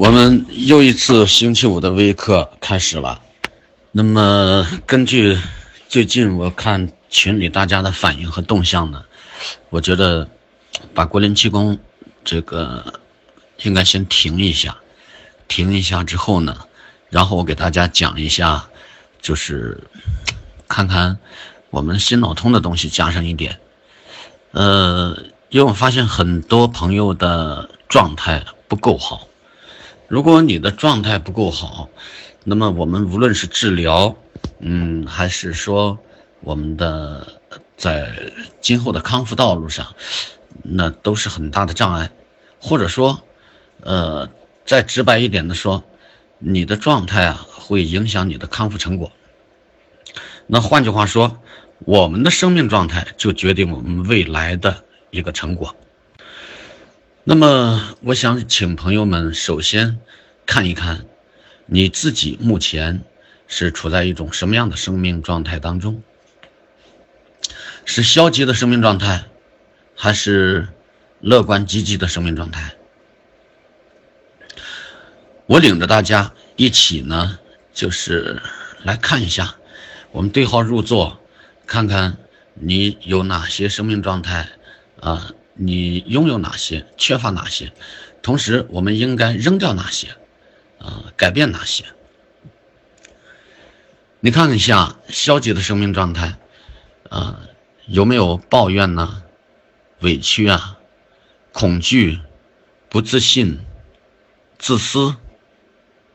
我们又一次星期五的微课开始了。那么，根据最近我看群里大家的反应和动向呢，我觉得把国林气功这个应该先停一下，停一下之后呢，然后我给大家讲一下，就是看看我们心脑通的东西加上一点。呃，因为我发现很多朋友的状态不够好。如果你的状态不够好，那么我们无论是治疗，嗯，还是说我们的在今后的康复道路上，那都是很大的障碍，或者说，呃，再直白一点的说，你的状态啊会影响你的康复成果。那换句话说，我们的生命状态就决定我们未来的一个成果。那么，我想请朋友们首先看一看，你自己目前是处在一种什么样的生命状态当中？是消极的生命状态，还是乐观积极的生命状态？我领着大家一起呢，就是来看一下，我们对号入座，看看你有哪些生命状态啊？你拥有哪些，缺乏哪些？同时，我们应该扔掉哪些？啊，改变哪些？你看一下消极的生命状态，啊，有没有抱怨呢？委屈啊，恐惧，不自信，自私，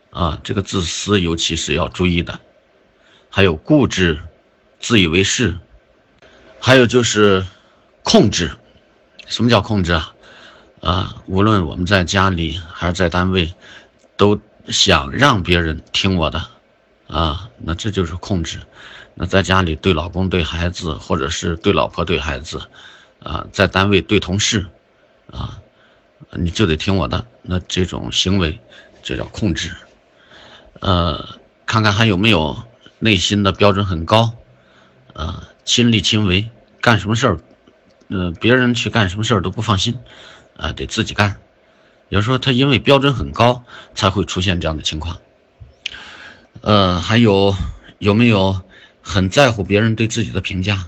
啊，这个自私尤其是要注意的。还有固执，自以为是，还有就是控制。什么叫控制啊？啊，无论我们在家里还是在单位，都想让别人听我的，啊，那这就是控制。那在家里对老公、对孩子，或者是对老婆、对孩子，啊，在单位对同事，啊，你就得听我的。那这种行为，这叫控制。呃，看看还有没有内心的标准很高，啊，亲力亲为，干什么事儿。呃，别人去干什么事儿都不放心，啊，得自己干。有时候他因为标准很高，才会出现这样的情况。呃，还有有没有很在乎别人对自己的评价？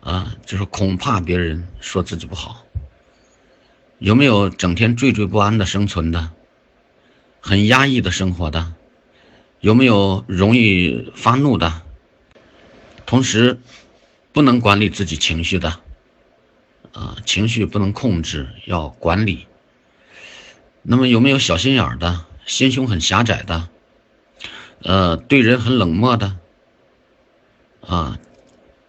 啊，就是恐怕别人说自己不好。有没有整天惴惴不安的生存的？很压抑的生活的？有没有容易发怒的？同时不能管理自己情绪的？啊，情绪不能控制，要管理。那么有没有小心眼的，心胸很狭窄的？呃，对人很冷漠的？啊，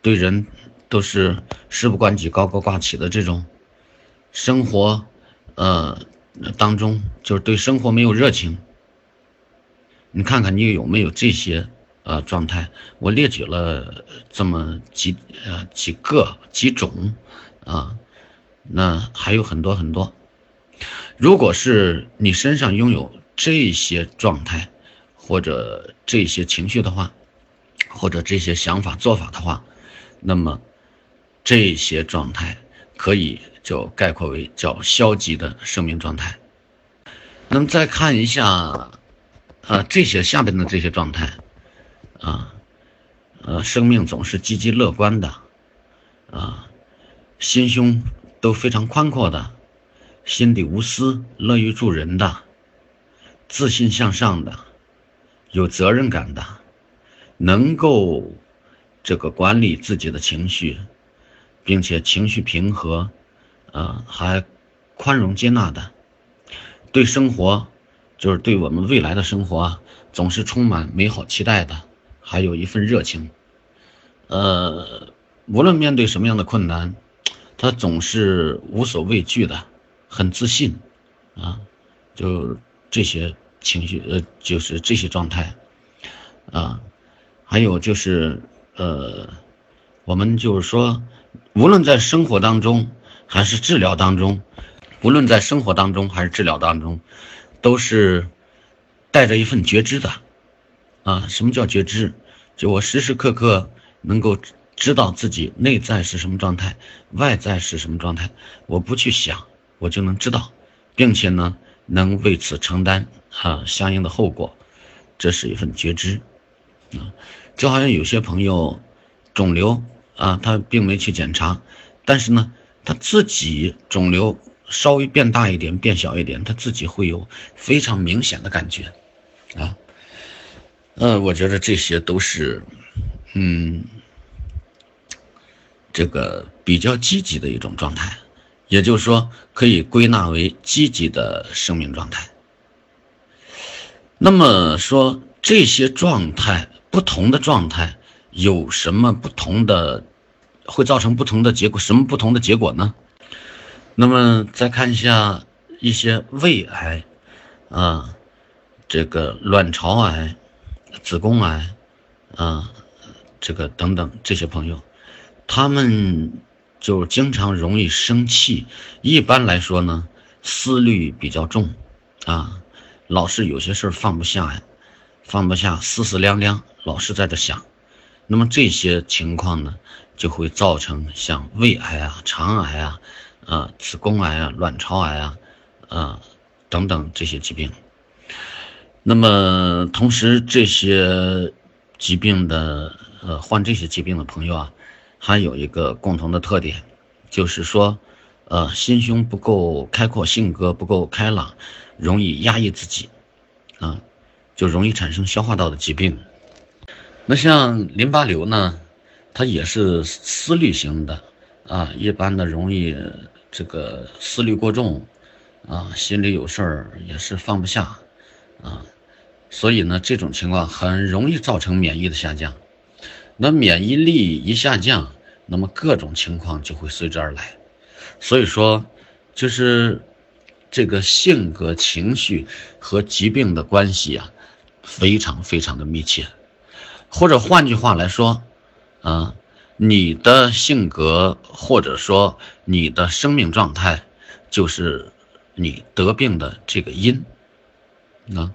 对人都是事不关己、高高挂起的这种？生活，呃，当中就是对生活没有热情。你看看你有没有这些呃状态？我列举了这么几呃几个几种。啊，那还有很多很多。如果是你身上拥有这些状态，或者这些情绪的话，或者这些想法做法的话，那么这些状态可以就概括为叫消极的生命状态。那么再看一下，啊，这些下边的这些状态，啊，呃，生命总是积极乐观的，啊。心胸都非常宽阔的，心底无私、乐于助人的，自信向上的，有责任感的，能够这个管理自己的情绪，并且情绪平和，啊，还宽容接纳的，对生活，就是对我们未来的生活，总是充满美好期待的，还有一份热情，呃，无论面对什么样的困难。他总是无所畏惧的，很自信，啊，就这些情绪，呃，就是这些状态，啊，还有就是，呃，我们就是说，无论在生活当中还是治疗当中，无论在生活当中还是治疗当中，都是带着一份觉知的，啊，什么叫觉知？就我时时刻刻能够。知道自己内在是什么状态，外在是什么状态，我不去想，我就能知道，并且呢，能为此承担啊相应的后果，这是一份觉知啊。就好像有些朋友肿瘤啊，他并没去检查，但是呢，他自己肿瘤稍微变大一点、变小一点，他自己会有非常明显的感觉啊。呃，我觉得这些都是嗯，这个比较积极的一种状态。也就是说，可以归纳为积极的生命状态。那么说，这些状态不同的状态有什么不同的，会造成不同的结果？什么不同的结果呢？那么再看一下一些胃癌，啊，这个卵巢癌、子宫癌，啊，这个等等这些朋友，他们。就经常容易生气，一般来说呢，思虑比较重，啊，老是有些事儿放不下呀，放不下，思思量量，老是在这想，那么这些情况呢，就会造成像胃癌啊、肠癌啊、啊子宫癌啊、卵巢癌啊、啊等等这些疾病。那么同时，这些疾病的呃患这些疾病的朋友啊。还有一个共同的特点，就是说，呃，心胸不够开阔，性格不够开朗，容易压抑自己，啊，就容易产生消化道的疾病。那像淋巴瘤呢，它也是思虑型的，啊，一般的容易这个思虑过重，啊，心里有事儿也是放不下，啊，所以呢，这种情况很容易造成免疫的下降。那免疫力一下降，那么各种情况就会随之而来。所以说，就是这个性格、情绪和疾病的关系啊，非常非常的密切。或者换句话来说，啊，你的性格或者说你的生命状态，就是你得病的这个因。啊，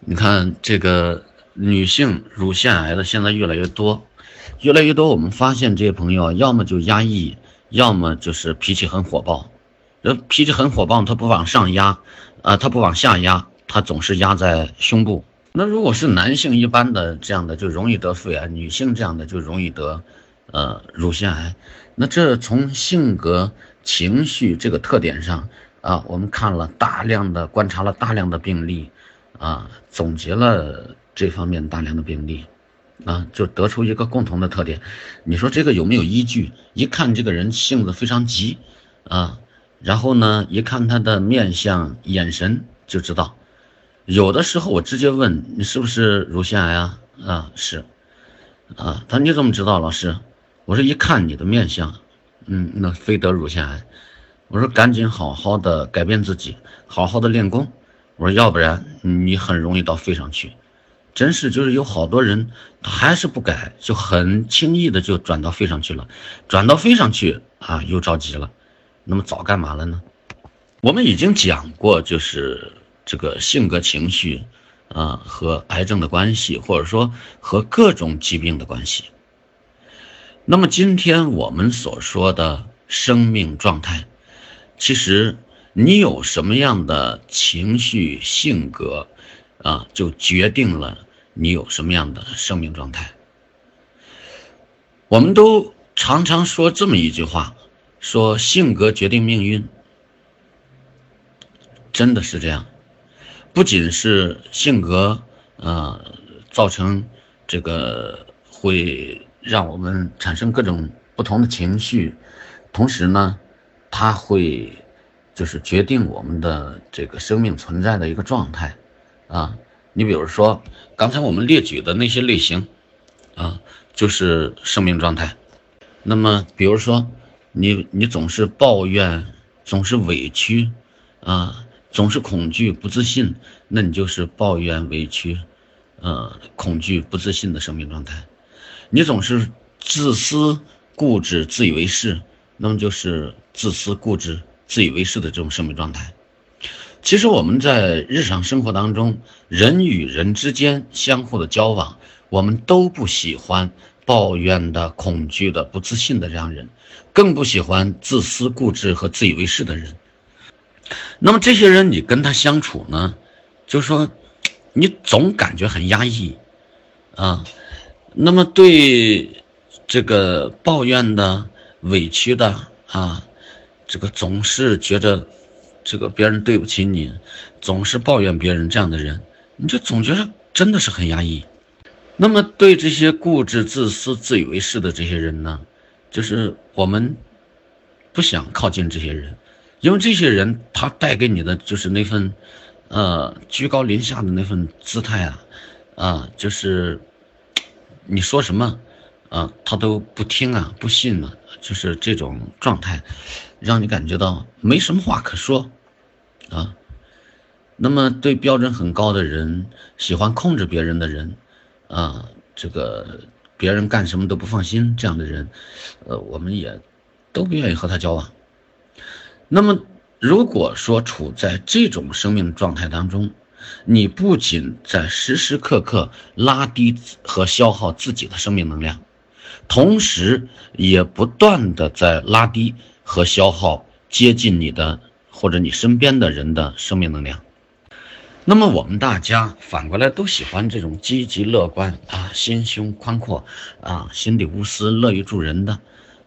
你看这个。女性乳腺癌的现在越来越多，越来越多。我们发现这些朋友要么就压抑，要么就是脾气很火爆。呃，脾气很火爆，他不往上压，啊，他不往下压，他总是压在胸部。那如果是男性一般的这样的，就容易得肺癌；女性这样的就容易得，呃，乳腺癌。那这从性格、情绪这个特点上啊，我们看了大量的观察了大量的病例，啊，总结了。这方面大量的病例，啊，就得出一个共同的特点。你说这个有没有依据？一看这个人性子非常急，啊，然后呢，一看他的面相、眼神就知道。有的时候我直接问你是不是乳腺癌啊？啊，是，啊，他你怎么知道？老师，我说一看你的面相，嗯，那非得乳腺癌。我说赶紧好好的改变自己，好好的练功。我说要不然你很容易到肺上去。真是，就是有好多人，他还是不改，就很轻易的就转到肺上去了，转到肺上去啊，又着急了。那么早干嘛了呢？我们已经讲过，就是这个性格、情绪啊和癌症的关系，或者说和各种疾病的关系。那么今天我们所说的生命状态，其实你有什么样的情绪、性格？啊，就决定了你有什么样的生命状态。我们都常常说这么一句话，说性格决定命运，真的是这样。不仅是性格，呃，造成这个会让我们产生各种不同的情绪，同时呢，它会就是决定我们的这个生命存在的一个状态。啊，你比如说刚才我们列举的那些类型，啊，就是生命状态。那么，比如说你你总是抱怨，总是委屈，啊，总是恐惧不自信，那你就是抱怨委屈，呃，恐惧不自信的生命状态。你总是自私固执自以为是，那么就是自私固执自以为是的这种生命状态。其实我们在日常生活当中，人与人之间相互的交往，我们都不喜欢抱怨的、恐惧的、不自信的这样人，更不喜欢自私固执和自以为是的人。那么这些人你跟他相处呢，就说你总感觉很压抑啊。那么对这个抱怨的、委屈的啊，这个总是觉着这个别人对不起你，总是抱怨别人这样的人，你就总觉得真的是很压抑。那么对这些固执、自私、自以为是的这些人呢，就是我们不想靠近这些人，因为这些人他带给你的就是那份呃居高临下的那份姿态啊，啊，就是你说什么啊，他都不听啊，不信啊，就是这种状态，让你感觉到没什么话可说啊。那么对标准很高的人，喜欢控制别人的人。啊，这个别人干什么都不放心，这样的人，呃，我们也都不愿意和他交往。那么，如果说处在这种生命状态当中，你不仅在时时刻刻拉低和消耗自己的生命能量，同时也不断的在拉低和消耗接近你的或者你身边的人的生命能量。那么我们大家反过来都喜欢这种积极乐观啊，心胸宽阔啊，心底无私、乐于助人的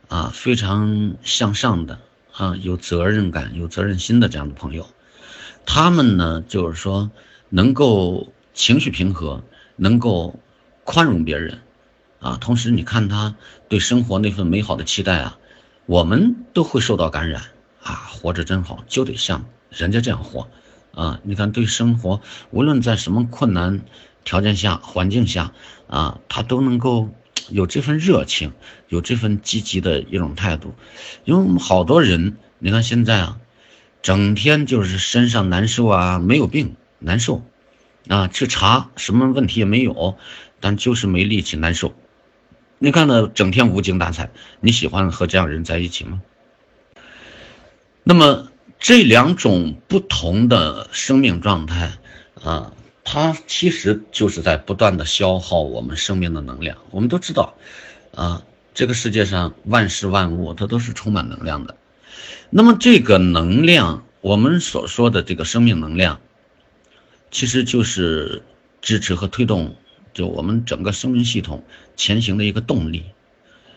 啊，非常向上的啊，有责任感、有责任心的这样的朋友。他们呢，就是说能够情绪平和，能够宽容别人啊，同时你看他对生活那份美好的期待啊，我们都会受到感染啊，活着真好，就得像人家这样活。啊，你看，对生活，无论在什么困难条件下、环境下，啊，他都能够有这份热情，有这份积极的一种态度。因为我们好多人，你看现在啊，整天就是身上难受啊，没有病难受，啊，去查什么问题也没有，但就是没力气难受。你看呢，整天无精打采，你喜欢和这样人在一起吗？那么。这两种不同的生命状态，啊，它其实就是在不断的消耗我们生命的能量。我们都知道，啊，这个世界上万事万物它都是充满能量的。那么这个能量，我们所说的这个生命能量，其实就是支持和推动就我们整个生命系统前行的一个动力。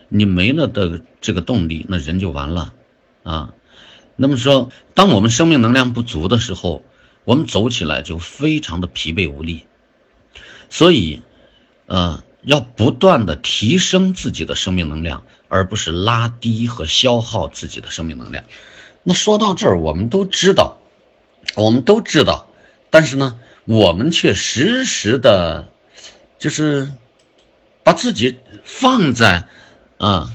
你没了的这个动力，那人就完了，啊。那么说，当我们生命能量不足的时候，我们走起来就非常的疲惫无力。所以，呃，要不断的提升自己的生命能量，而不是拉低和消耗自己的生命能量。那说到这儿，我们都知道，我们都知道，但是呢，我们却时时的，就是把自己放在，啊，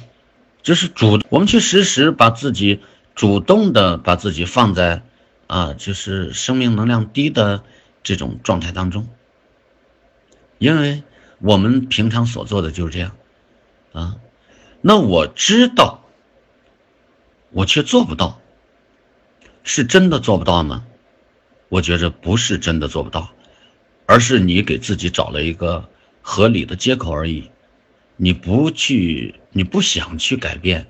就是主，我们去时时把自己。主动的把自己放在，啊，就是生命能量低的这种状态当中，因为我们平常所做的就是这样，啊，那我知道，我却做不到，是真的做不到吗？我觉着不是真的做不到，而是你给自己找了一个合理的借口而已，你不去，你不想去改变，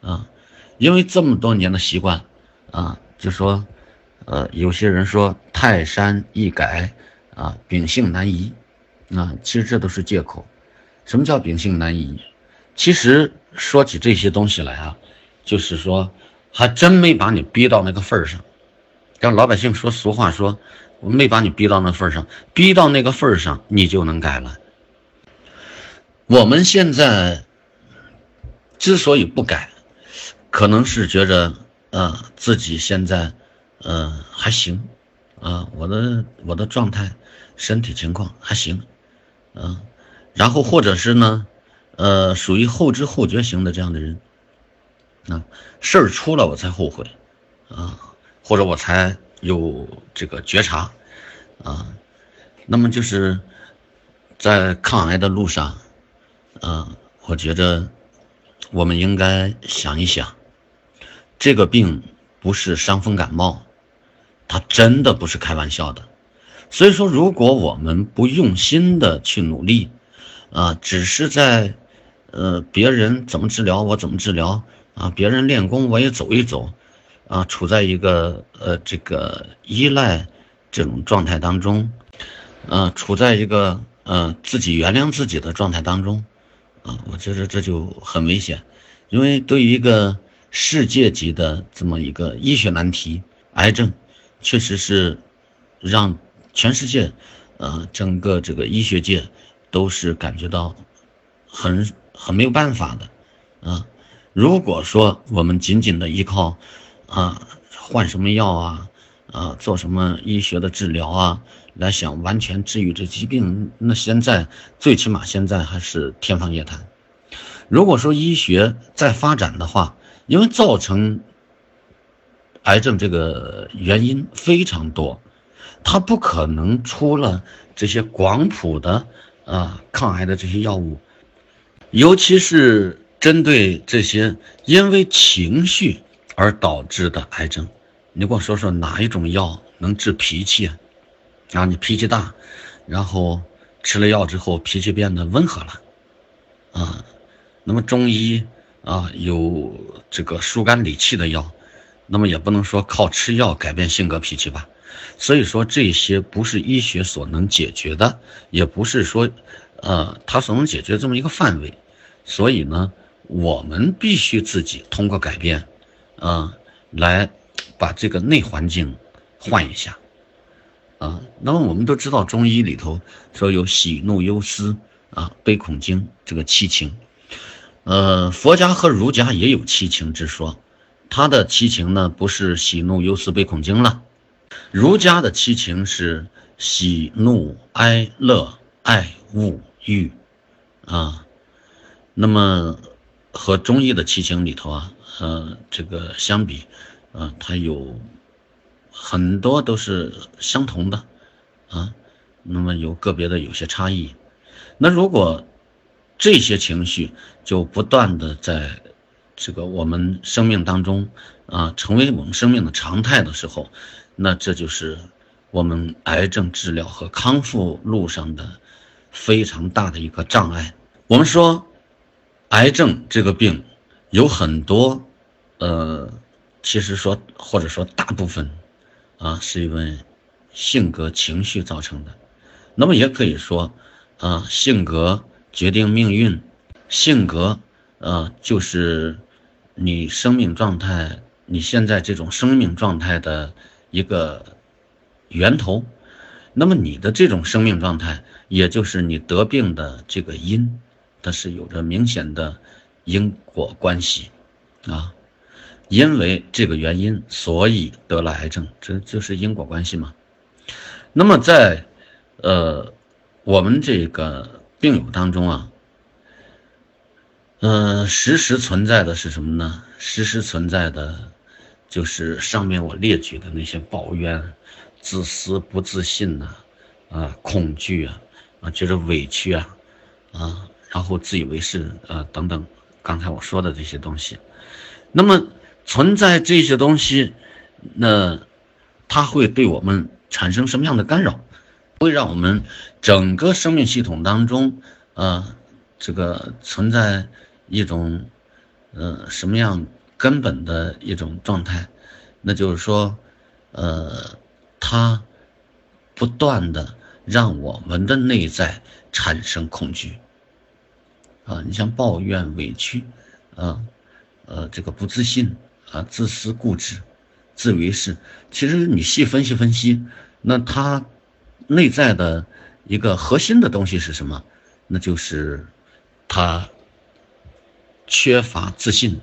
啊。因为这么多年的习惯，啊，就说，呃，有些人说泰山易改，啊，秉性难移，啊，其实这都是借口。什么叫秉性难移？其实说起这些东西来啊，就是说，还真没把你逼到那个份儿上。让老百姓说俗话说，我没把你逼到那份儿上，逼到那个份儿上，你就能改了。我们现在之所以不改。可能是觉着，呃，自己现在，呃，还行，啊，我的我的状态，身体情况还行，嗯，然后或者是呢，呃，属于后知后觉型的这样的人，啊，事儿出了我才后悔，啊，或者我才有这个觉察，啊，那么就是在抗癌的路上，啊，我觉得我们应该想一想。这个病不是伤风感冒，它真的不是开玩笑的。所以说，如果我们不用心的去努力，啊，只是在，呃，别人怎么治疗我怎么治疗啊，别人练功我也走一走，啊，处在一个呃这个依赖这种状态当中，呃，处在一个呃自己原谅自己的状态当中，啊，我觉得这就很危险，因为对于一个世界级的这么一个医学难题，癌症，确实是让全世界，呃，整个这个医学界都是感觉到很很没有办法的，啊，如果说我们仅仅的依靠。啊，换什么药啊？啊，做什么医学的治疗啊？来想完全治愈这疾病，那现在最起码现在还是天方夜谭。如果说医学在发展的话，因为造成癌症这个原因非常多，它不可能出了这些广谱的啊抗癌的这些药物，尤其是针对这些因为情绪。而导致的癌症，你给我说说哪一种药能治脾气啊？啊，你脾气大，然后吃了药之后脾气变得温和了，啊，那么中医啊有这个疏肝理气的药，那么也不能说靠吃药改变性格脾气吧？所以说这些不是医学所能解决的，也不是说，呃，它所能解决这么一个范围，所以呢，我们必须自己通过改变。啊，来把这个内环境换一下，啊，那么我们都知道中医里头说有喜怒忧思啊悲恐惊这个七情，呃，佛家和儒家也有七情之说，他的七情呢不是喜怒忧思悲恐惊了，儒家的七情是喜怒哀乐爱恶欲，啊，那么和中医的七情里头啊。呃，这个相比，啊，它有很多都是相同的，啊，那么有个别的有些差异。那如果这些情绪就不断的在这个我们生命当中啊，成为我们生命的常态的时候，那这就是我们癌症治疗和康复路上的非常大的一个障碍。我们说，癌症这个病有很多。呃，其实说或者说大部分，啊，是因为性格情绪造成的。那么也可以说，啊，性格决定命运，性格，呃，就是你生命状态，你现在这种生命状态的一个源头。那么你的这种生命状态，也就是你得病的这个因，它是有着明显的因果关系，啊。因为这个原因，所以得了癌症，这就是因果关系嘛。那么在，呃，我们这个病友当中啊，呃，时时存在的是什么呢？时时存在的，就是上面我列举的那些抱怨、自私、不自信呐，啊，恐惧啊，啊，觉得委屈啊，啊，然后自以为是啊，等等，刚才我说的这些东西，那么。存在这些东西，那它会对我们产生什么样的干扰？会让我们整个生命系统当中，呃，这个存在一种，呃，什么样根本的一种状态？那就是说，呃，它不断的让我们的内在产生恐惧。啊，你像抱怨、委屈，啊，呃，这个不自信。啊，自私固执，自以为是。其实你细分析分析，那他内在的一个核心的东西是什么？那就是他缺乏自信。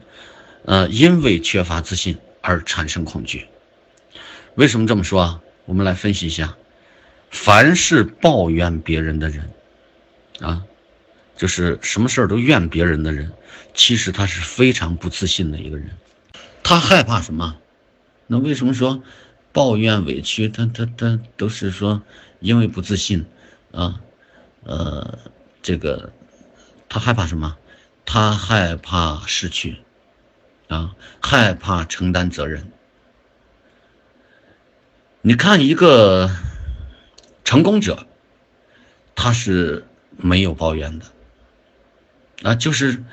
呃，因为缺乏自信而产生恐惧。为什么这么说啊？我们来分析一下。凡是抱怨别人的人，啊，就是什么事儿都怨别人的人，其实他是非常不自信的一个人。他害怕什么？那为什么说抱怨委屈？他他他都是说因为不自信啊，呃，这个他害怕什么？他害怕失去啊，害怕承担责任。你看一个成功者，他是没有抱怨的啊，就是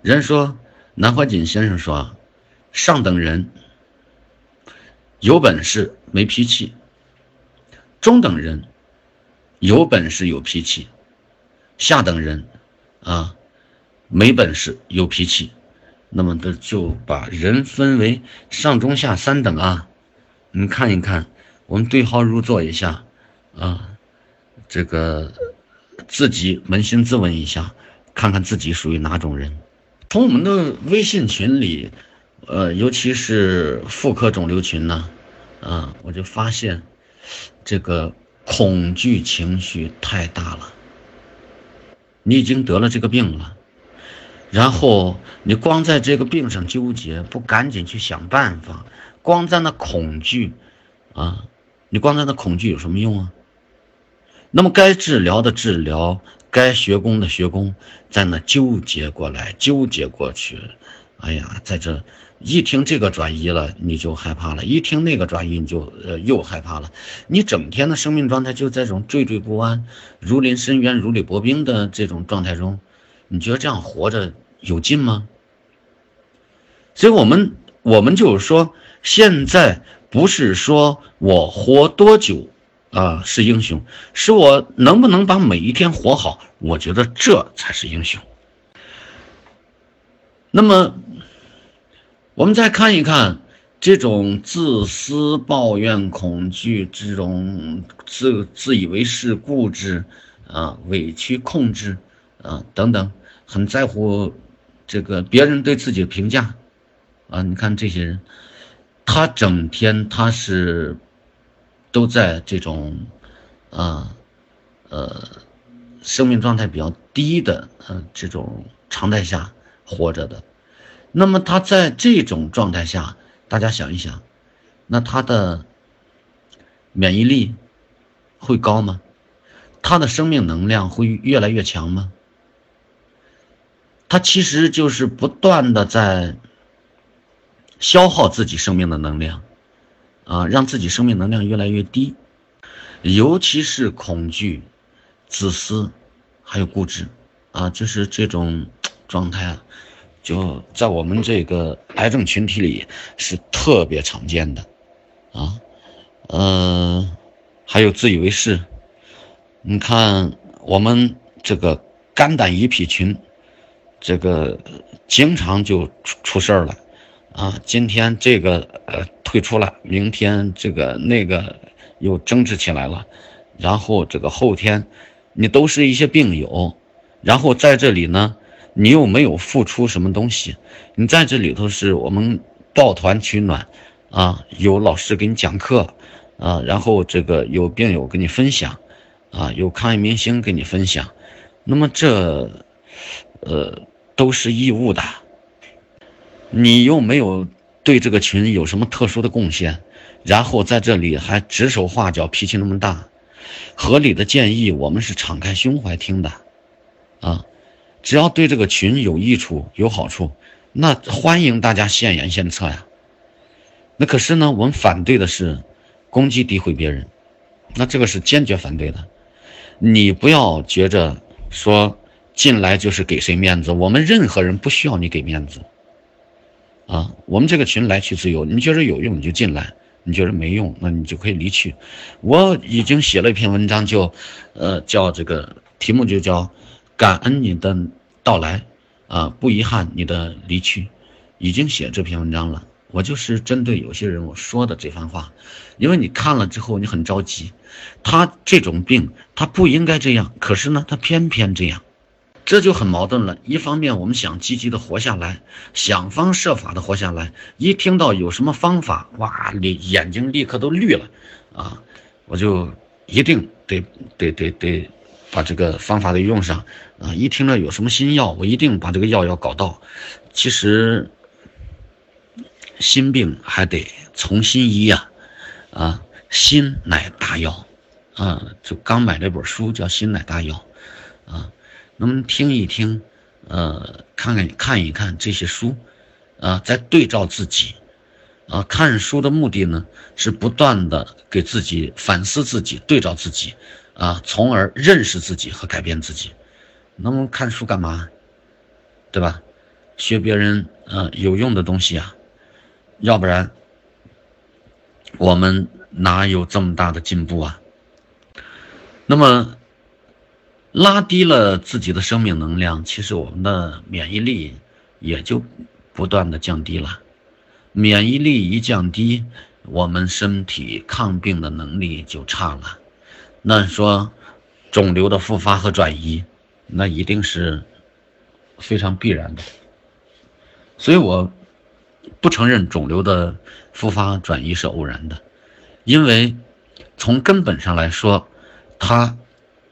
人说南怀瑾先生说。上等人，有本事没脾气，中等人有本事有脾气，下等人啊没本事有脾气。那么这就把人分为上中下三等啊。你看一看，我们对号入座一下啊，这个自己扪心自问一下，看看自己属于哪种人。从我们的微信群里。呃，尤其是妇科肿瘤群呢，啊，我就发现这个恐惧情绪太大了。你已经得了这个病了，然后你光在这个病上纠结，不赶紧去想办法，光在那恐惧，啊，你光在那恐惧有什么用啊？那么该治疗的治疗，该学功的学功，在那纠结过来，纠结过去。哎呀，在这一听这个转移了，你就害怕了；一听那个转移，你就呃又害怕了。你整天的生命状态就在这种惴惴不安、如临深渊、如履薄冰的这种状态中，你觉得这样活着有劲吗？所以，我们我们就是说，现在不是说我活多久啊是英雄，是我能不能把每一天活好，我觉得这才是英雄。那么，我们再看一看这种自私、抱怨、恐惧，这种自自以为是、固执啊、委屈、控制啊等等，很在乎这个别人对自己的评价啊。你看这些人，他整天他是都在这种啊呃生命状态比较低的呃这种常态下。活着的，那么他在这种状态下，大家想一想，那他的免疫力会高吗？他的生命能量会越来越强吗？他其实就是不断的在消耗自己生命的能量，啊，让自己生命能量越来越低，尤其是恐惧、自私，还有固执，啊，就是这种。状态啊，就在我们这个癌症群体里是特别常见的，啊，呃，还有自以为是。你看我们这个肝胆胰脾群，这个经常就出出事儿了，啊，今天这个呃退出了，明天这个那个又争执起来了，然后这个后天你都是一些病友，然后在这里呢。你又没有付出什么东西，你在这里头是我们抱团取暖，啊，有老师给你讲课，啊，然后这个有病友跟你分享，啊，有抗疫明星跟你分享，那么这，呃，都是义务的，你又没有对这个群有什么特殊的贡献，然后在这里还指手画脚，脾气那么大，合理的建议我们是敞开胸怀听的，啊。只要对这个群有益处、有好处，那欢迎大家献言献策呀。那可是呢，我们反对的是攻击、诋毁别人，那这个是坚决反对的。你不要觉着说进来就是给谁面子，我们任何人不需要你给面子啊。我们这个群来去自由，你觉得有用你就进来，你觉得没用那你就可以离去。我已经写了一篇文章，就呃叫这个题目就叫。感恩你的到来，啊，不遗憾你的离去，已经写这篇文章了。我就是针对有些人我说的这番话，因为你看了之后你很着急，他这种病他不应该这样，可是呢他偏偏这样，这就很矛盾了。一方面我们想积极的活下来，想方设法的活下来，一听到有什么方法，哇，你眼睛立刻都绿了，啊，我就一定得得得得。把这个方法得用上啊！一听到有什么新药，我一定把这个药要搞到。其实，心病还得从心医呀，啊，心乃大药啊！就刚买这本书叫《心乃大药》，啊，那么听一听，呃，看看看一看这些书，啊，再对照自己，啊，看书的目的呢是不断的给自己反思自己，对照自己。啊，从而认识自己和改变自己。那么看书干嘛？对吧？学别人呃有用的东西啊，要不然我们哪有这么大的进步啊？那么拉低了自己的生命能量，其实我们的免疫力也就不断的降低了。免疫力一降低，我们身体抗病的能力就差了。那说肿瘤的复发和转移，那一定是非常必然的。所以我不承认肿瘤的复发转移是偶然的，因为从根本上来说，它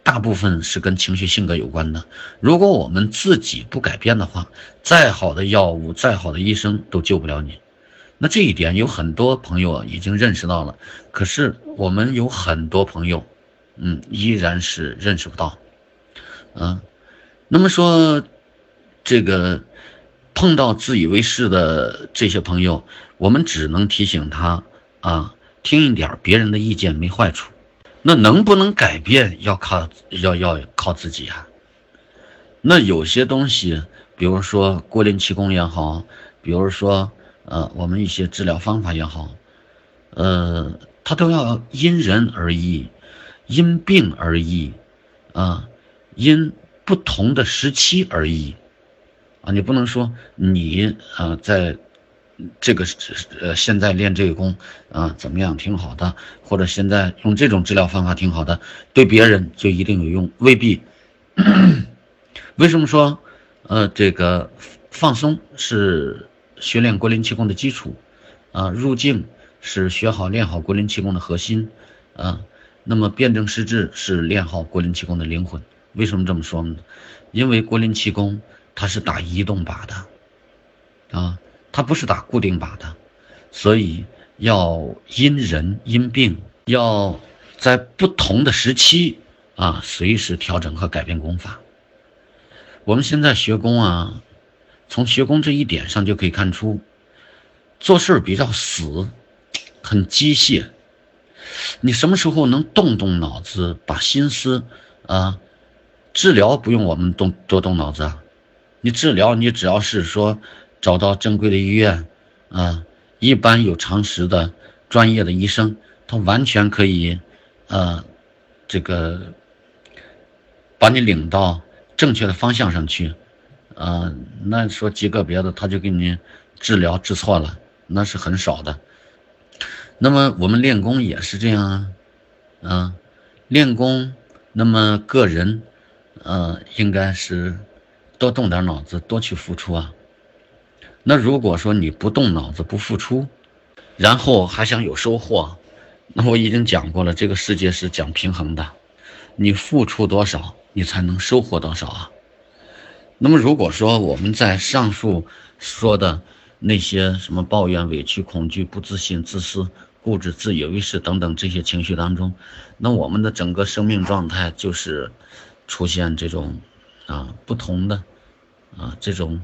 大部分是跟情绪性格有关的。如果我们自己不改变的话，再好的药物、再好的医生都救不了你。那这一点有很多朋友已经认识到了，可是我们有很多朋友，嗯，依然是认识不到。嗯，那么说这个。碰到自以为是的这些朋友，我们只能提醒他啊，听一点别人的意见没坏处。那能不能改变，要靠要要靠自己啊。那有些东西，比如说郭林气功也好，比如说呃我们一些治疗方法也好，呃，它都要因人而异，因病而异，啊，因不同的时期而异。啊，你不能说你啊，在这个呃现在练这个功啊怎么样挺好的，或者现在用这种治疗方法挺好的，对别人就一定有用，未必。为什么说呃这个放松是学练国林气功的基础啊？入境是学好练好国林气功的核心啊。那么辩证施治是练好国林气功的灵魂。为什么这么说呢？因为国林气功。它是打移动靶的，啊，它不是打固定靶的，所以要因人因病，要在不同的时期啊，随时调整和改变功法。我们现在学功啊，从学功这一点上就可以看出，做事比较死，很机械。你什么时候能动动脑子，把心思啊，治疗不用我们动多动脑子啊。你治疗，你只要是说找到正规的医院，啊，一般有常识的专业的医生，他完全可以，呃，这个把你领到正确的方向上去，啊，那说极个别的，他就给你治疗治错了，那是很少的。那么我们练功也是这样啊，啊，练功，那么个人，呃，应该是。多动点脑子，多去付出啊。那如果说你不动脑子，不付出，然后还想有收获，那我已经讲过了，这个世界是讲平衡的，你付出多少，你才能收获多少啊。那么如果说我们在上述说的那些什么抱怨、委屈、恐惧、不自信、自私、固执、自以为是等等这些情绪当中，那我们的整个生命状态就是出现这种啊不同的。啊，这种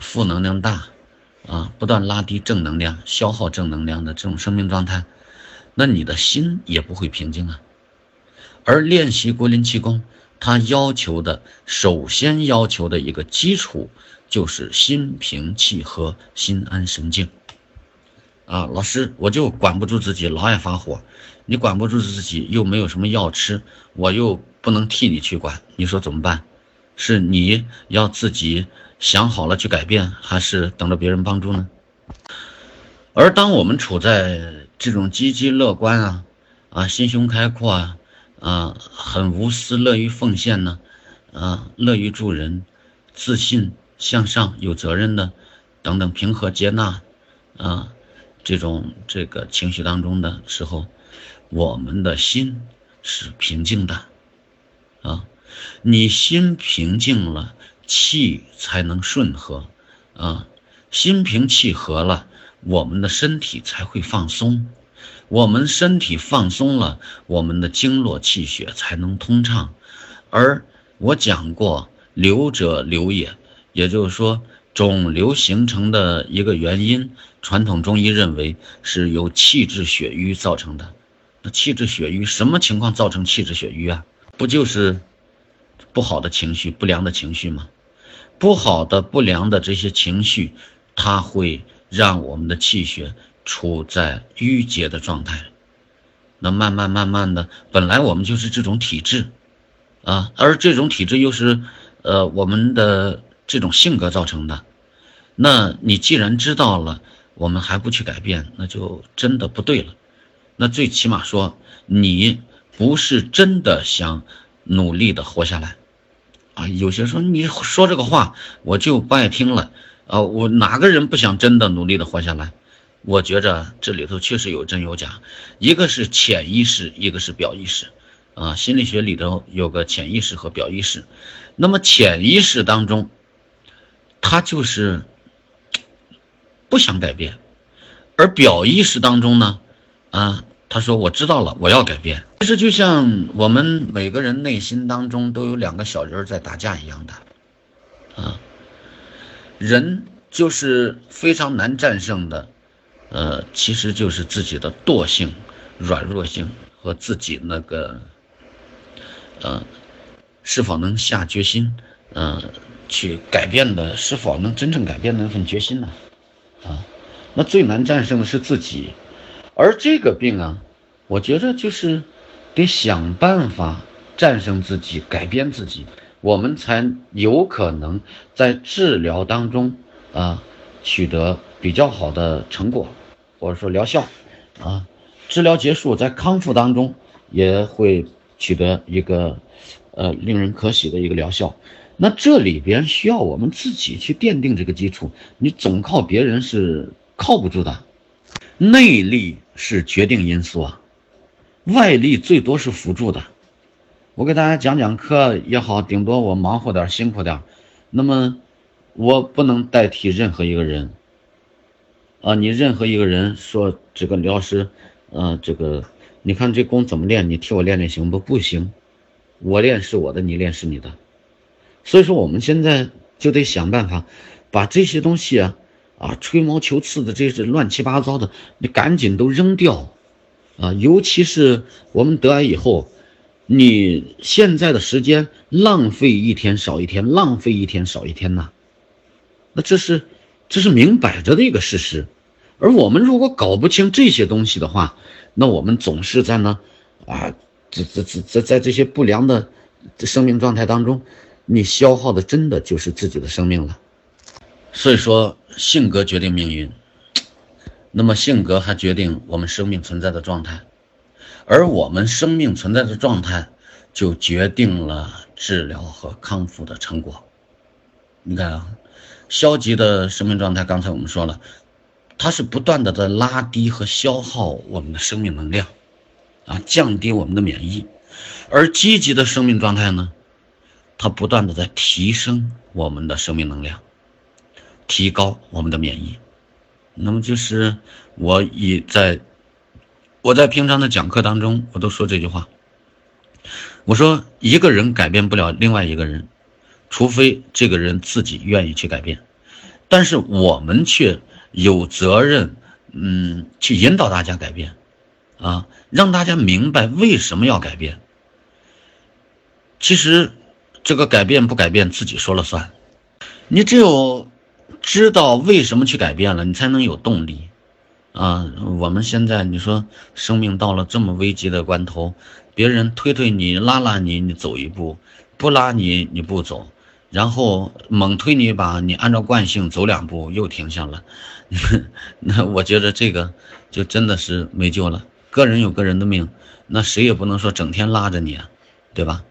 负能量大，啊，不断拉低正能量、消耗正能量的这种生命状态，那你的心也不会平静啊。而练习国林气功，它要求的首先要求的一个基础就是心平气和、心安神静。啊，老师，我就管不住自己，老爱发火。你管不住自己，又没有什么药吃，我又不能替你去管，你说怎么办？是你要自己想好了去改变，还是等着别人帮助呢？而当我们处在这种积极乐观啊，啊，心胸开阔啊，啊，很无私、乐于奉献呢，啊，乐于助人、自信向上、有责任的等等平和接纳啊，这种这个情绪当中的时候，我们的心是平静的，啊。你心平静了，气才能顺和，啊，心平气和了，我们的身体才会放松，我们身体放松了，我们的经络气血才能通畅。而我讲过，流者流也，也就是说，肿瘤形成的一个原因，传统中医认为是由气滞血瘀造成的。那气滞血瘀，什么情况造成气滞血瘀啊？不就是？不好的情绪，不良的情绪吗？不好的、不良的这些情绪，它会让我们的气血处在淤结的状态。那慢慢慢慢的，本来我们就是这种体质，啊，而这种体质又是，呃，我们的这种性格造成的。那你既然知道了，我们还不去改变，那就真的不对了。那最起码说，你不是真的想努力的活下来，啊，有些说你说这个话我就不爱听了，啊，我哪个人不想真的努力的活下来？我觉着这里头确实有真有假，一个是潜意识，一个是表意识，啊，心理学里头有个潜意识和表意识，那么潜意识当中，他就是不想改变，而表意识当中呢，啊，他说我知道了，我要改变。其实就像我们每个人内心当中都有两个小人在打架一样的，啊，人就是非常难战胜的。呃，其实就是自己的惰性、软弱性和自己那个，呃，是否能下决心，呃，去改变的，是否能真正改变那份决心呢？啊那最难战胜的是自己，而这个病啊，我觉得就是得想办法战胜自己，改变自己，我们才有可能在治疗当中啊取得比较好的成果。或者说疗效，啊，治疗结束，在康复当中也会取得一个，呃，令人可喜的一个疗效。那这里边需要我们自己去奠定这个基础，你总靠别人是靠不住的。内力是决定因素啊，外力最多是辅助的。我给大家讲讲课也好，顶多我忙活点辛苦点，那么我不能代替任何一个人。啊，你任何一个人说这个刘老师，呃，这个你看这功怎么练？你替我练练行不？不行，我练是我的，你练是你的。所以说我们现在就得想办法，把这些东西啊，啊，吹毛求疵的这些乱七八糟的，你赶紧都扔掉，啊，尤其是我们得癌以后，你现在的时间浪费一天少一天，浪费一天少一天呐，那这是。这是明摆着的一个事实，而我们如果搞不清这些东西的话，那我们总是在那，啊，这这这在在这些不良的生命状态当中，你消耗的真的就是自己的生命了。所以说，性格决定命运，那么性格还决定我们生命存在的状态，而我们生命存在的状态，就决定了治疗和康复的成果。你看啊。消极的生命状态，刚才我们说了，它是不断的在拉低和消耗我们的生命能量，啊，降低我们的免疫；而积极的生命状态呢，它不断的在提升我们的生命能量，提高我们的免疫。那么就是我以在我在平常的讲课当中，我都说这句话，我说一个人改变不了另外一个人。除非这个人自己愿意去改变，但是我们却有责任，嗯，去引导大家改变，啊，让大家明白为什么要改变。其实，这个改变不改变自己说了算，你只有知道为什么去改变了，你才能有动力，啊，我们现在你说生命到了这么危急的关头，别人推推你、拉拉你，你走一步；不拉你，你不走。然后猛推你一把，你按照惯性走两步又停下了，那我觉得这个就真的是没救了。个人有个人的命，那谁也不能说整天拉着你啊，对吧？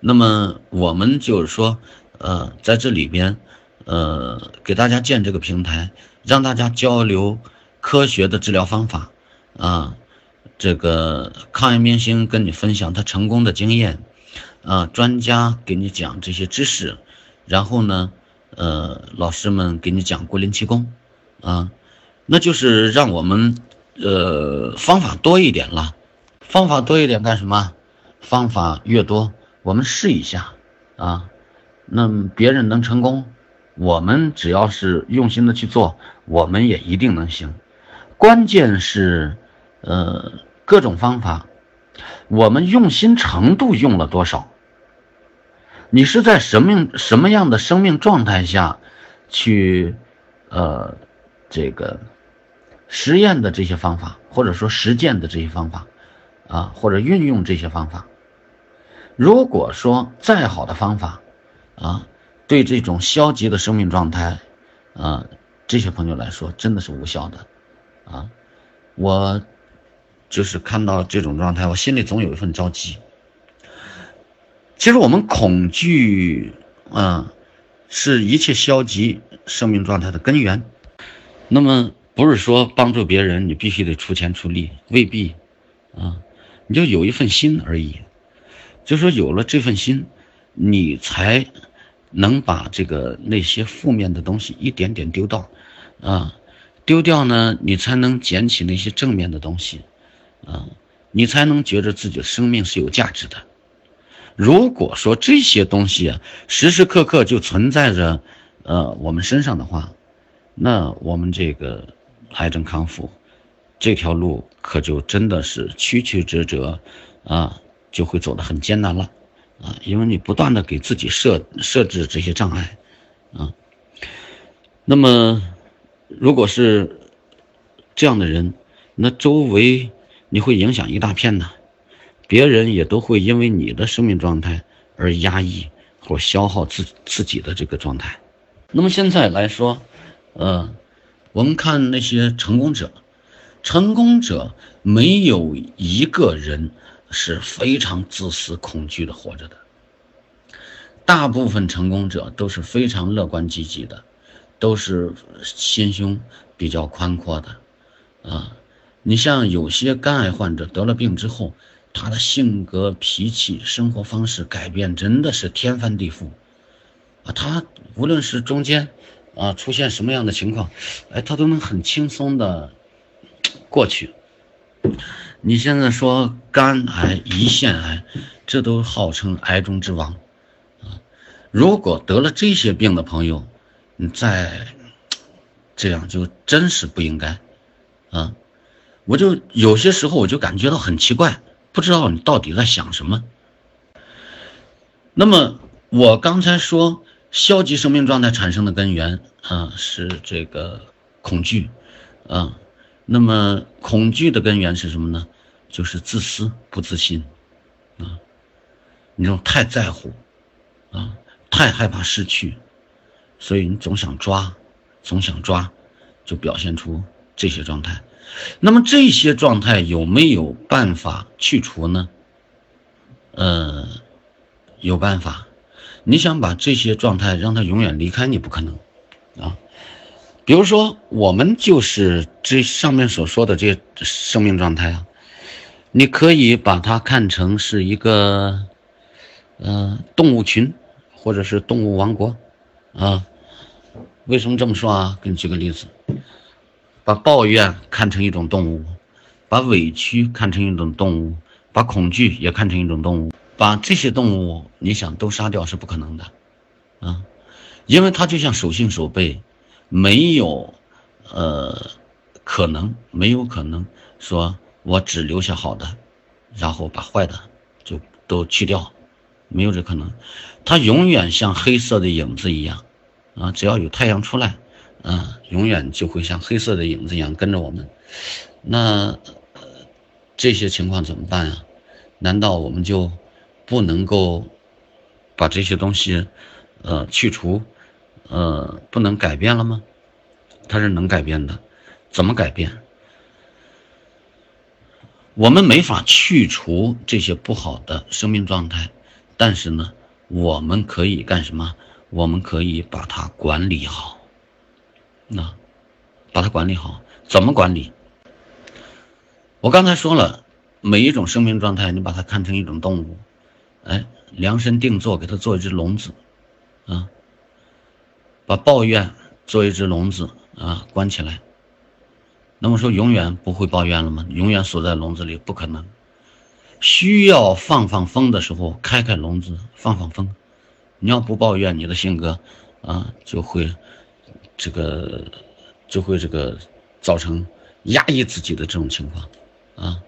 那么我们就是说，呃，在这里边，呃，给大家建这个平台，让大家交流科学的治疗方法啊，这个抗癌明星跟你分享他成功的经验，啊，专家给你讲这些知识。然后呢，呃，老师们给你讲过灵气功，啊，那就是让我们，呃，方法多一点了，方法多一点干什么？方法越多，我们试一下，啊，那别人能成功，我们只要是用心的去做，我们也一定能行。关键是，呃，各种方法，我们用心程度用了多少？你是在什么什么样的生命状态下，去，呃，这个实验的这些方法，或者说实践的这些方法，啊，或者运用这些方法。如果说再好的方法，啊，对这种消极的生命状态，啊，这些朋友来说真的是无效的，啊，我就是看到这种状态，我心里总有一份着急。其实我们恐惧，啊，是一切消极生命状态的根源。那么。不是说帮助别人你必须得出钱出力，未必，啊，你就有一份心而已。就说有了这份心，你才能把这个那些负面的东西一点点丢掉，啊，丢掉呢，你才能捡起那些正面的东西，啊，你才能觉得自己的生命是有价值的。如果说这些东西啊时时刻刻就存在着，呃，我们身上的话，那我们这个。癌症康复这条路可就真的是曲曲折折，啊，就会走得很艰难了，啊，因为你不断的给自己设设置这些障碍，啊，那么如果是这样的人，那周围你会影响一大片呢，别人也都会因为你的生命状态而压抑或消耗自自己的这个状态。那么现在来说，呃。我们看那些成功者，成功者没有一个人是非常自私、恐惧的活着的。大部分成功者都是非常乐观、积极的，都是心胸比较宽阔的。啊，你像有些肝癌患者得了病之后，他的性格、脾气、生活方式改变真的是天翻地覆。啊，他无论是中间。啊，出现什么样的情况，哎，他都能很轻松的过去。你现在说肝癌、胰腺癌，这都号称癌中之王啊。如果得了这些病的朋友，你再这样就真是不应该啊。我就有些时候我就感觉到很奇怪，不知道你到底在想什么。那么我刚才说。消极生命状态产生的根源啊，是这个恐惧啊。那么恐惧的根源是什么呢？就是自私、不自信啊。你这种太在乎啊，太害怕失去，所以你总想抓，总想抓，就表现出这些状态。那么这些状态有没有办法去除呢？呃，有办法。你想把这些状态让它永远离开你不可能，啊，比如说我们就是这上面所说的这些生命状态啊，你可以把它看成是一个，呃，动物群，或者是动物王国，啊，为什么这么说啊？给你举个例子，把抱怨看成一种动物，把委屈看成一种动物，把恐惧也看成一种动物。把这些动物，你想都杀掉是不可能的，啊，因为它就像手心手背，没有，呃，可能没有可能说我只留下好的，然后把坏的就都去掉，没有这可能，它永远像黑色的影子一样，啊，只要有太阳出来，啊，永远就会像黑色的影子一样跟着我们，那这些情况怎么办呀？难道我们就？不能够把这些东西，呃，去除，呃，不能改变了吗？它是能改变的，怎么改变？我们没法去除这些不好的生命状态，但是呢，我们可以干什么？我们可以把它管理好，那把它管理好，怎么管理？我刚才说了，每一种生命状态，你把它看成一种动物。哎，量身定做，给它做一只笼子，啊，把抱怨做一只笼子啊，关起来。那么说，永远不会抱怨了吗？永远锁在笼子里，不可能。需要放放风的时候，开开笼子，放放风。你要不抱怨，你的性格啊，就会这个就会这个造成压抑自己的这种情况啊。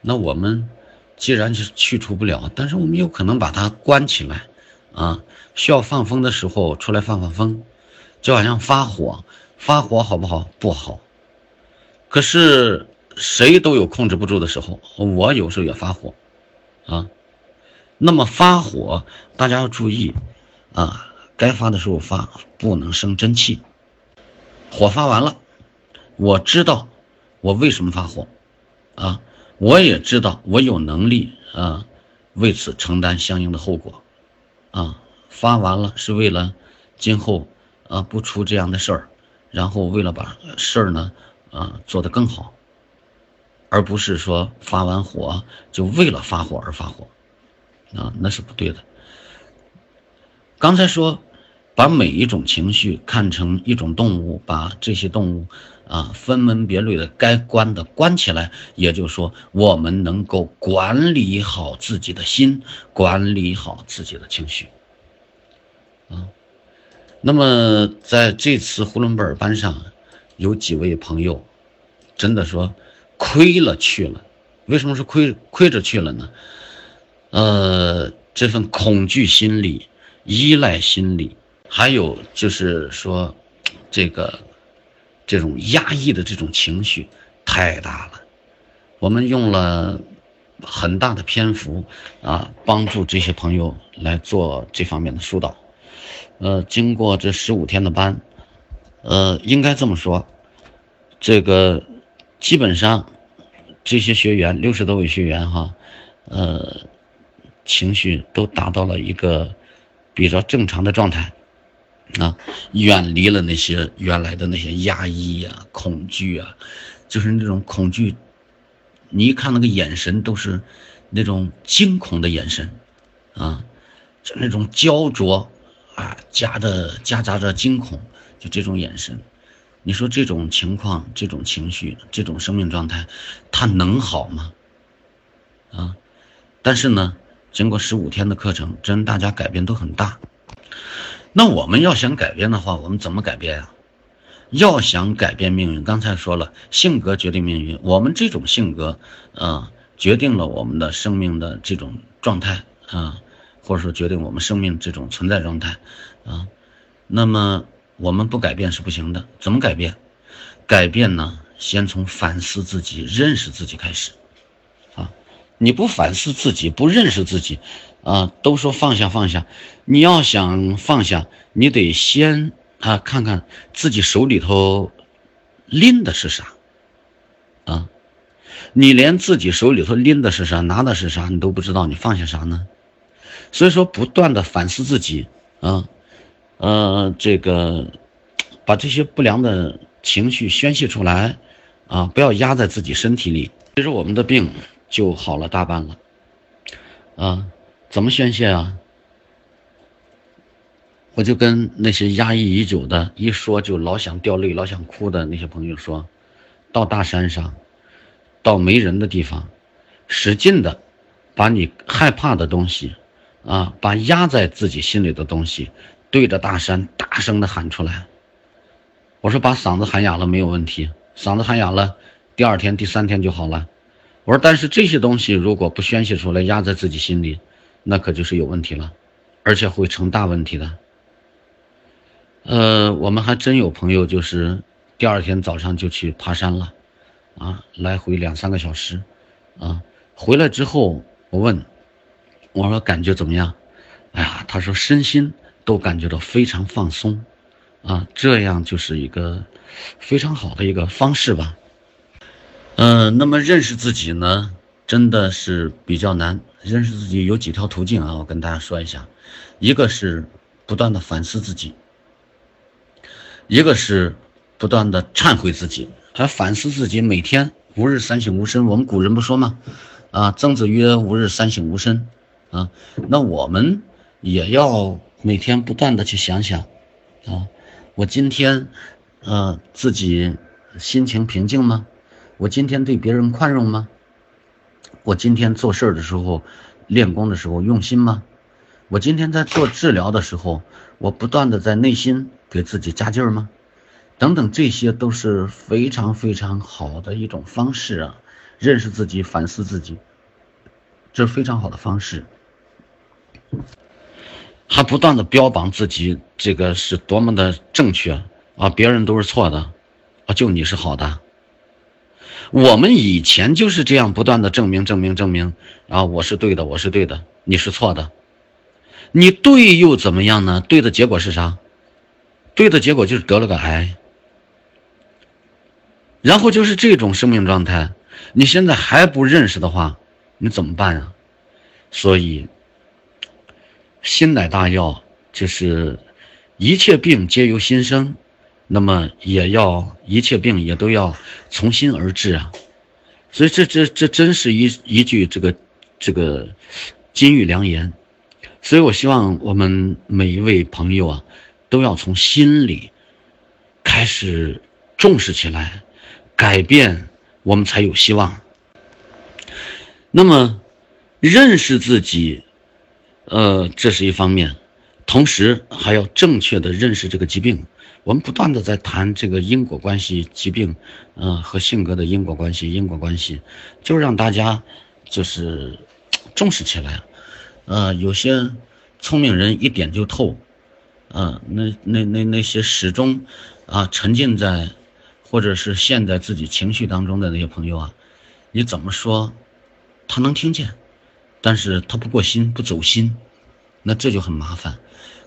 那我们。既然是去除不了，但是我们有可能把它关起来，啊，需要放风的时候出来放放风，就好像发火，发火好不好？不好。可是谁都有控制不住的时候，我有时候也发火，啊，那么发火，大家要注意，啊，该发的时候发，不能生真气。火发完了，我知道我为什么发火，啊，我也知道我有能力啊，为此承担相应的后果，啊，发完了是为了今后啊不出这样的事儿，然后为了把事儿呢。啊，做得更好，而不是说发完火就为了发火而发火，啊，那是不对的。刚才说，把每一种情绪看成一种动物，把这些动物啊分门别类的该关的关起来，也就是说，我们能够管理好自己的心，管理好自己的情绪，啊。那么在这次呼伦贝尔班上。有几位朋友，真的说亏了去了。为什么是亏亏着去了呢？呃，这份恐惧心理、依赖心理，还有就是说，这个这种压抑的这种情绪太大了。我们用了很大的篇幅啊，帮助这些朋友来做这方面的疏导。呃，经过这十五天的班。呃，应该这么说，这个基本上这些学员六十多位学员哈，呃，情绪都达到了一个比较正常的状态啊，远离了那些原来的那些压抑呀、恐惧啊，就是那种恐惧，你一看那个眼神都是那种惊恐的眼神啊，就那种焦灼啊，夹着夹杂着惊恐。就这种眼神，你说这种情况、这种情绪、这种生命状态，它能好吗？啊！但是呢，经过十五天的课程，真大家改变都很大。那我们要想改变的话，我们怎么改变啊？要想改变命运，刚才说了，性格决定命运。我们这种性格，啊，决定了我们的生命的这种状态啊，或者说决定我们生命这种存在状态啊。那么。我们不改变是不行的，怎么改变？改变呢？先从反思自己、认识自己开始。啊，你不反思自己，不认识自己，啊，都说放下放下。你要想放下，你得先啊看看自己手里头拎的是啥。啊，你连自己手里头拎的是啥、拿的是啥，你都不知道，你放下啥呢？所以说，不断的反思自己啊。呃，这个把这些不良的情绪宣泄出来，啊，不要压在自己身体里，其实我们的病就好了大半了。啊，怎么宣泄啊？我就跟那些压抑已久的，一说就老想掉泪、老想哭的那些朋友说，到大山上，到没人的地方，使劲的把你害怕的东西，啊，把压在自己心里的东西。对着大山大声的喊出来，我说把嗓子喊哑了没有问题，嗓子喊哑了，第二天、第三天就好了。我说但是这些东西如果不宣泄出来，压在自己心里，那可就是有问题了，而且会成大问题的。呃，我们还真有朋友就是第二天早上就去爬山了，啊，来回两三个小时，啊，回来之后我问，我说感觉怎么样？哎呀，他说身心。都感觉到非常放松，啊，这样就是一个非常好的一个方式吧。嗯，那么认识自己呢，真的是比较难。认识自己有几条途径啊，我跟大家说一下。一个是不断的反思自己，一个是不断的忏悔自己，还反思自己。每天吾日三省吾身，我们古人不说吗？啊，曾子曰：“吾日三省吾身。”啊，那我们也要。每天不断的去想想，啊，我今天，呃，自己心情平静吗？我今天对别人宽容吗？我今天做事儿的时候，练功的时候用心吗？我今天在做治疗的时候，我不断的在内心给自己加劲儿吗？等等，这些都是非常非常好的一种方式啊，认识自己，反思自己，这是非常好的方式。还不断的标榜自己这个是多么的正确啊，别人都是错的，啊，就你是好的，我们以前就是这样不断的证明、证明、证明，啊，我是对的，我是对的，你是错的。你对又怎么样呢？对的结果是啥？对的结果就是得了个癌。然后就是这种生命状态，你现在还不认识的话，你怎么办呀？所以，心乃大药，就是一切病皆由心生，那么也要一切病也都要从心而治啊。所以这这这真是一一句这个这个金玉良言。所以我希望我们每一位朋友啊，都要从心里开始重视起来。改变，我们才有希望。那么，认识自己，呃，这是一方面，同时还要正确的认识这个疾病。我们不断的在谈这个因果关系，疾病，嗯，和性格的因果关系，因果关系，就让大家就是 重视起来。呃，有些聪明人一点就透，啊，那那那那些始终啊沉浸在。或者是陷在自己情绪当中的那些朋友啊，你怎么说，他能听见，但是他不过心不走心，那这就很麻烦。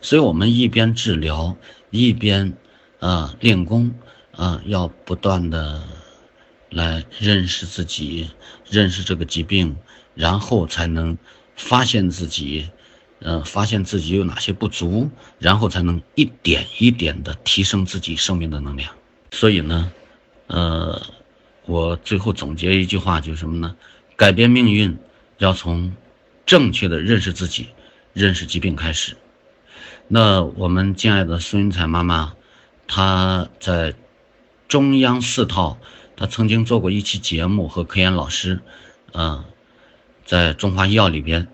所以我们一边治疗，一边啊练功啊，要不断的来认识自己，认识这个疾病，然后才能发现自己，呃，发现自己有哪些不足，然后才能一点一点的提升自己生命的能量。所以呢，呃，我最后总结一句话，就是什么呢？改变命运要从正确的认识自己、认识疾病开始。那我们敬爱的孙云彩妈妈，她在中央四套，她曾经做过一期节目，和科研老师，啊，在中华医药里边，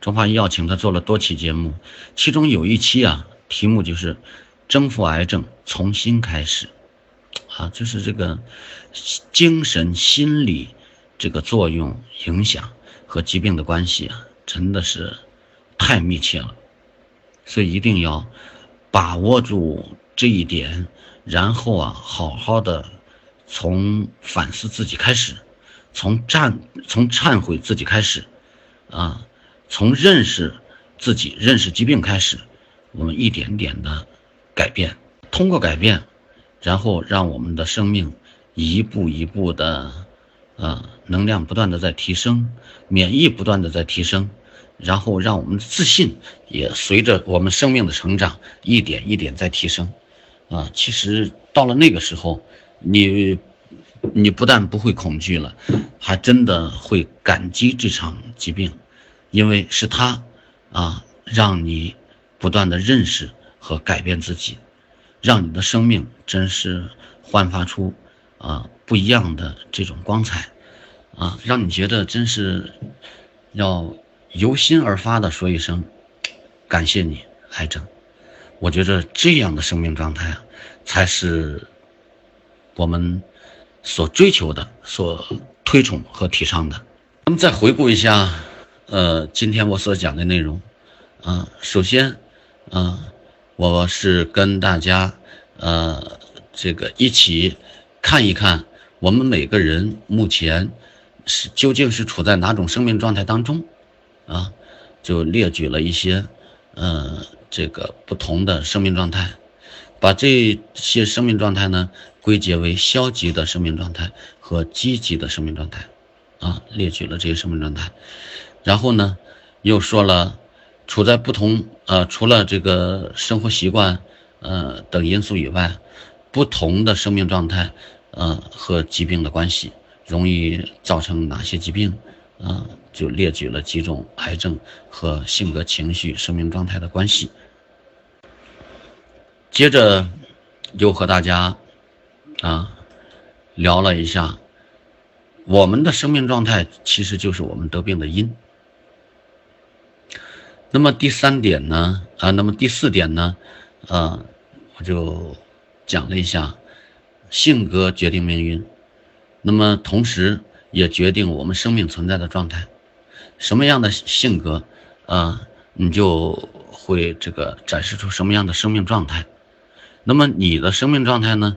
中华医药请她做了多期节目，其中有一期啊，题目就是征服癌症，从新开始。啊，就是这个精神心理这个作用影响和疾病的关系啊，真的是太密切了，所以一定要把握住这一点，然后啊，好好的从反思自己开始，从忏从忏悔自己开始，啊，从认识自己、认识疾病开始，我们一点点的改变，通过改变。然后让我们的生命一步一步的，呃，能量不断的在提升，免疫不断的在提升，然后让我们自信也随着我们生命的成长一点一点在提升，啊，其实到了那个时候，你你不但不会恐惧了，还真的会感激这场疾病，因为是他，啊，让你不断的认识和改变自己。让你的生命真是焕发出啊不一样的这种光彩，啊，让你觉得真是要由心而发的说一声感谢你，癌症。我觉得这样的生命状态啊，才是我们所追求的、所推崇和提倡的。那么再回顾一下，呃，今天我所讲的内容，啊，首先，啊。我是跟大家，呃，这个一起看一看我们每个人目前是究竟是处在哪种生命状态当中，啊，就列举了一些，呃，这个不同的生命状态，把这些生命状态呢归结为消极的生命状态和积极的生命状态，啊，列举了这些生命状态，然后呢，又说了。处在不同呃，除了这个生活习惯，呃等因素以外，不同的生命状态，呃和疾病的关系，容易造成哪些疾病？啊，就列举了几种癌症和性格、情绪、生命状态的关系。接着，又和大家啊聊了一下，我们的生命状态其实就是我们得病的因。那么第三点呢？啊，那么第四点呢？啊，我就讲了一下，性格决定命运，那么同时也决定我们生命存在的状态。什么样的性格，啊，你就会这个展示出什么样的生命状态。那么你的生命状态呢？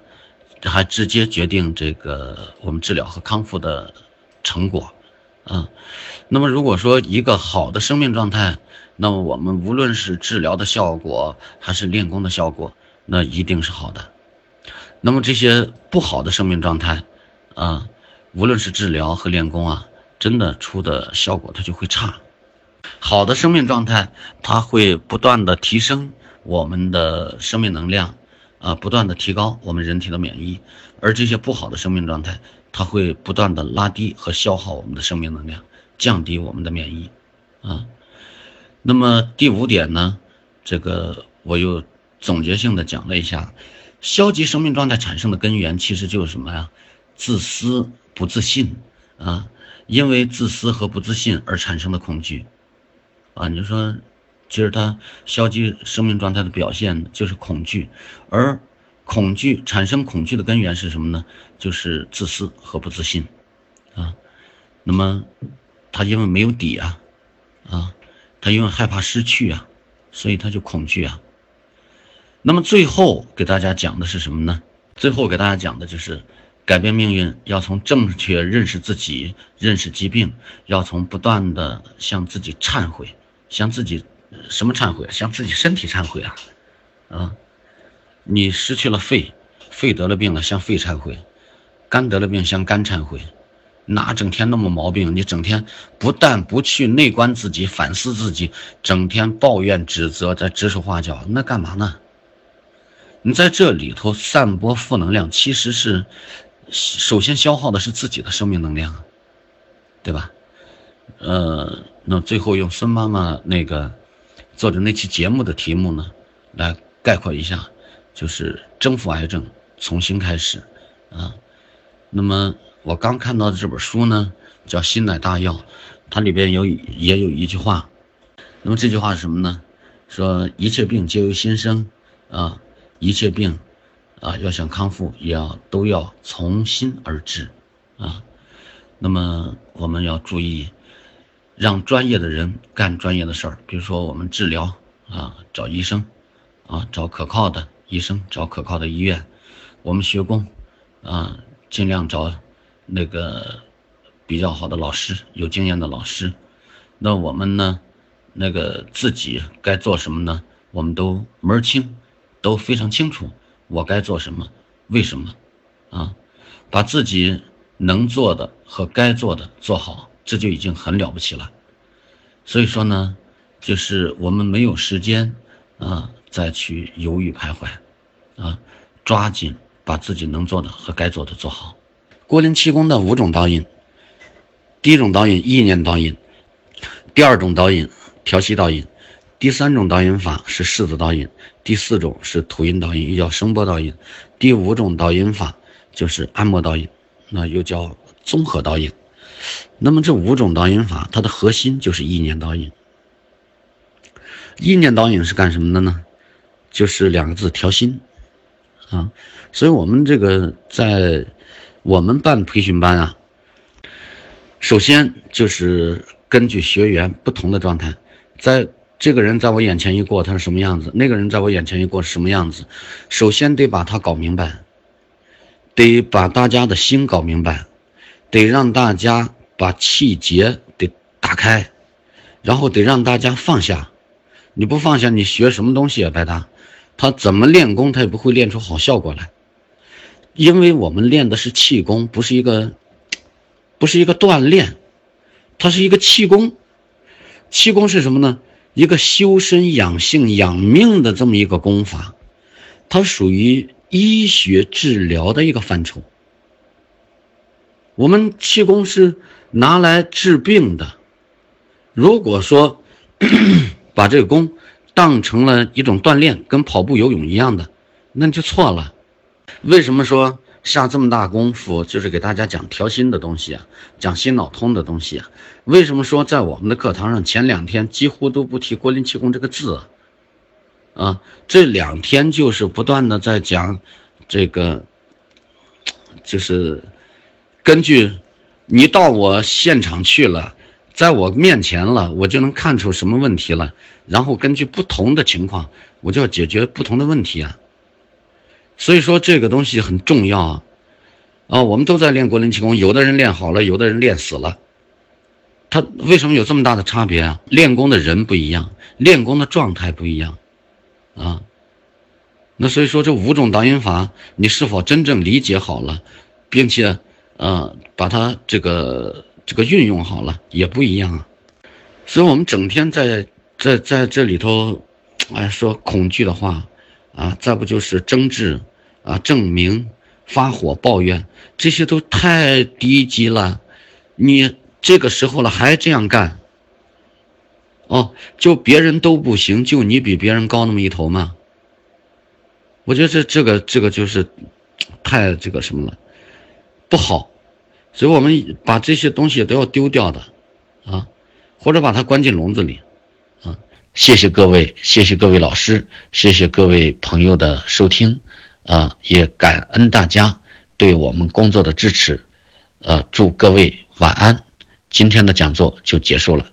还直接决定这个我们治疗和康复的成果，啊，那么如果说一个好的生命状态，那么我们无论是治疗的效果还是练功的效果，那一定是好的。那么这些不好的生命状态，啊，无论是治疗和练功啊，真的出的效果它就会差。好的生命状态，它会不断的提升我们的生命能量。啊，不断的提高我们人体的免疫，而这些不好的生命状态，它会不断的拉低和消耗我们的生命能量，降低我们的免疫，啊，那么第五点呢，这个我又总结性的讲了一下，消极生命状态产生的根源其实就是什么呀？自私不自信啊，因为自私和不自信而产生的恐惧，啊，你就说。其实他消极生命状态的表现就是恐惧，而恐惧产生恐惧的根源是什么呢？就是自私和不自信，啊，那么他因为没有底啊，啊，他因为害怕失去啊，所以他就恐惧啊。那么最后给大家讲的是什么呢？最后给大家讲的就是改变命运要从正确认识自己、认识疾病，要从不断的向自己忏悔，向自己。什么忏悔？向自己身体忏悔啊！啊，你失去了肺，肺得了病了，向肺忏悔；肝得了病，向肝忏悔。哪整天那么毛病？你整天不但不去内观自己、反思自己，整天抱怨、指责，在指手画脚，那干嘛呢？你在这里头散播负能量，其实是首先消耗的是自己的生命能量，对吧？呃，那最后用孙妈妈那个。做的那期节目的题目呢，来概括一下，就是征服癌症，重新开始，啊，那么我刚看到的这本书呢，叫《心乃大药》，它里边有也有一句话，那么这句话是什么呢？说一切病皆由心生，啊，一切病，啊，要想康复，也要都要从心而治，啊，那么我们要注意。让专业的人干专业的事儿，比如说我们治疗啊，找医生，啊，找可靠的医生，找可靠的医院。我们学工，啊，尽量找那个比较好的老师，有经验的老师。那我们呢，那个自己该做什么呢？我们都门儿清，都非常清楚，我该做什么，为什么，啊，把自己能做的和该做的做好。这就已经很了不起了，所以说呢，就是我们没有时间啊，再去犹豫徘徊，啊，抓紧把自己能做的和该做的做好。郭林气功的五种导引，第一种导引意念导引，第二种导引调息导引，第三种导引法是式子导引，第四种是图音导引，又叫声波导引，第五种导引法就是按摩导引，那又叫综合导引。那么这五种导引法，它的核心就是意念导引。意念导引是干什么的呢？就是两个字：调心。啊，所以我们这个在我们办培训班啊，首先就是根据学员不同的状态，在这个人在我眼前一过，他是什么样子；那个人在我眼前一过是什么样子。首先得把他搞明白，得把大家的心搞明白，得让大家。把气节得打开，然后得让大家放下。你不放下，你学什么东西也白搭。他怎么练功，他也不会练出好效果来。因为我们练的是气功，不是一个，不是一个锻炼，它是一个气功。气功是什么呢？一个修身养性养命的这么一个功法，它属于医学治疗的一个范畴。我们气功是。拿来治病的，如果说 把这个功当成了一种锻炼，跟跑步、游泳一样的，那就错了。为什么说下这么大功夫就是给大家讲调心的东西啊，讲心脑通的东西啊？为什么说在我们的课堂上前两天几乎都不提郭林气功这个字？啊，这两天就是不断的在讲这个，就是根据。你到我现场去了，在我面前了，我就能看出什么问题了，然后根据不同的情况，我就要解决不同的问题啊。所以说这个东西很重要啊。啊，我们都在练国林气功，有的人练好了，有的人练死了。他为什么有这么大的差别啊？练功的人不一样，练功的状态不一样，啊。那所以说这五种导引法，你是否真正理解好了，并且，呃，把它这个这个运用好了，也不一样啊。所以我们整天在在在这里头，哎，说恐惧的话，啊，再不就是争执，啊，证明。发火抱怨，这些都太低级了。你这个时候了还这样干？哦，就别人都不行，就你比别人高那么一头吗？我觉得这这个这个就是太这个什么了，不好。所以我们把这些东西都要丢掉的啊，或者把它关进笼子里啊。谢谢各位，谢谢各位老师，谢谢各位朋友的收听。啊，也感恩大家对我们工作的支持，呃，祝各位晚安。今天的讲座就结束了。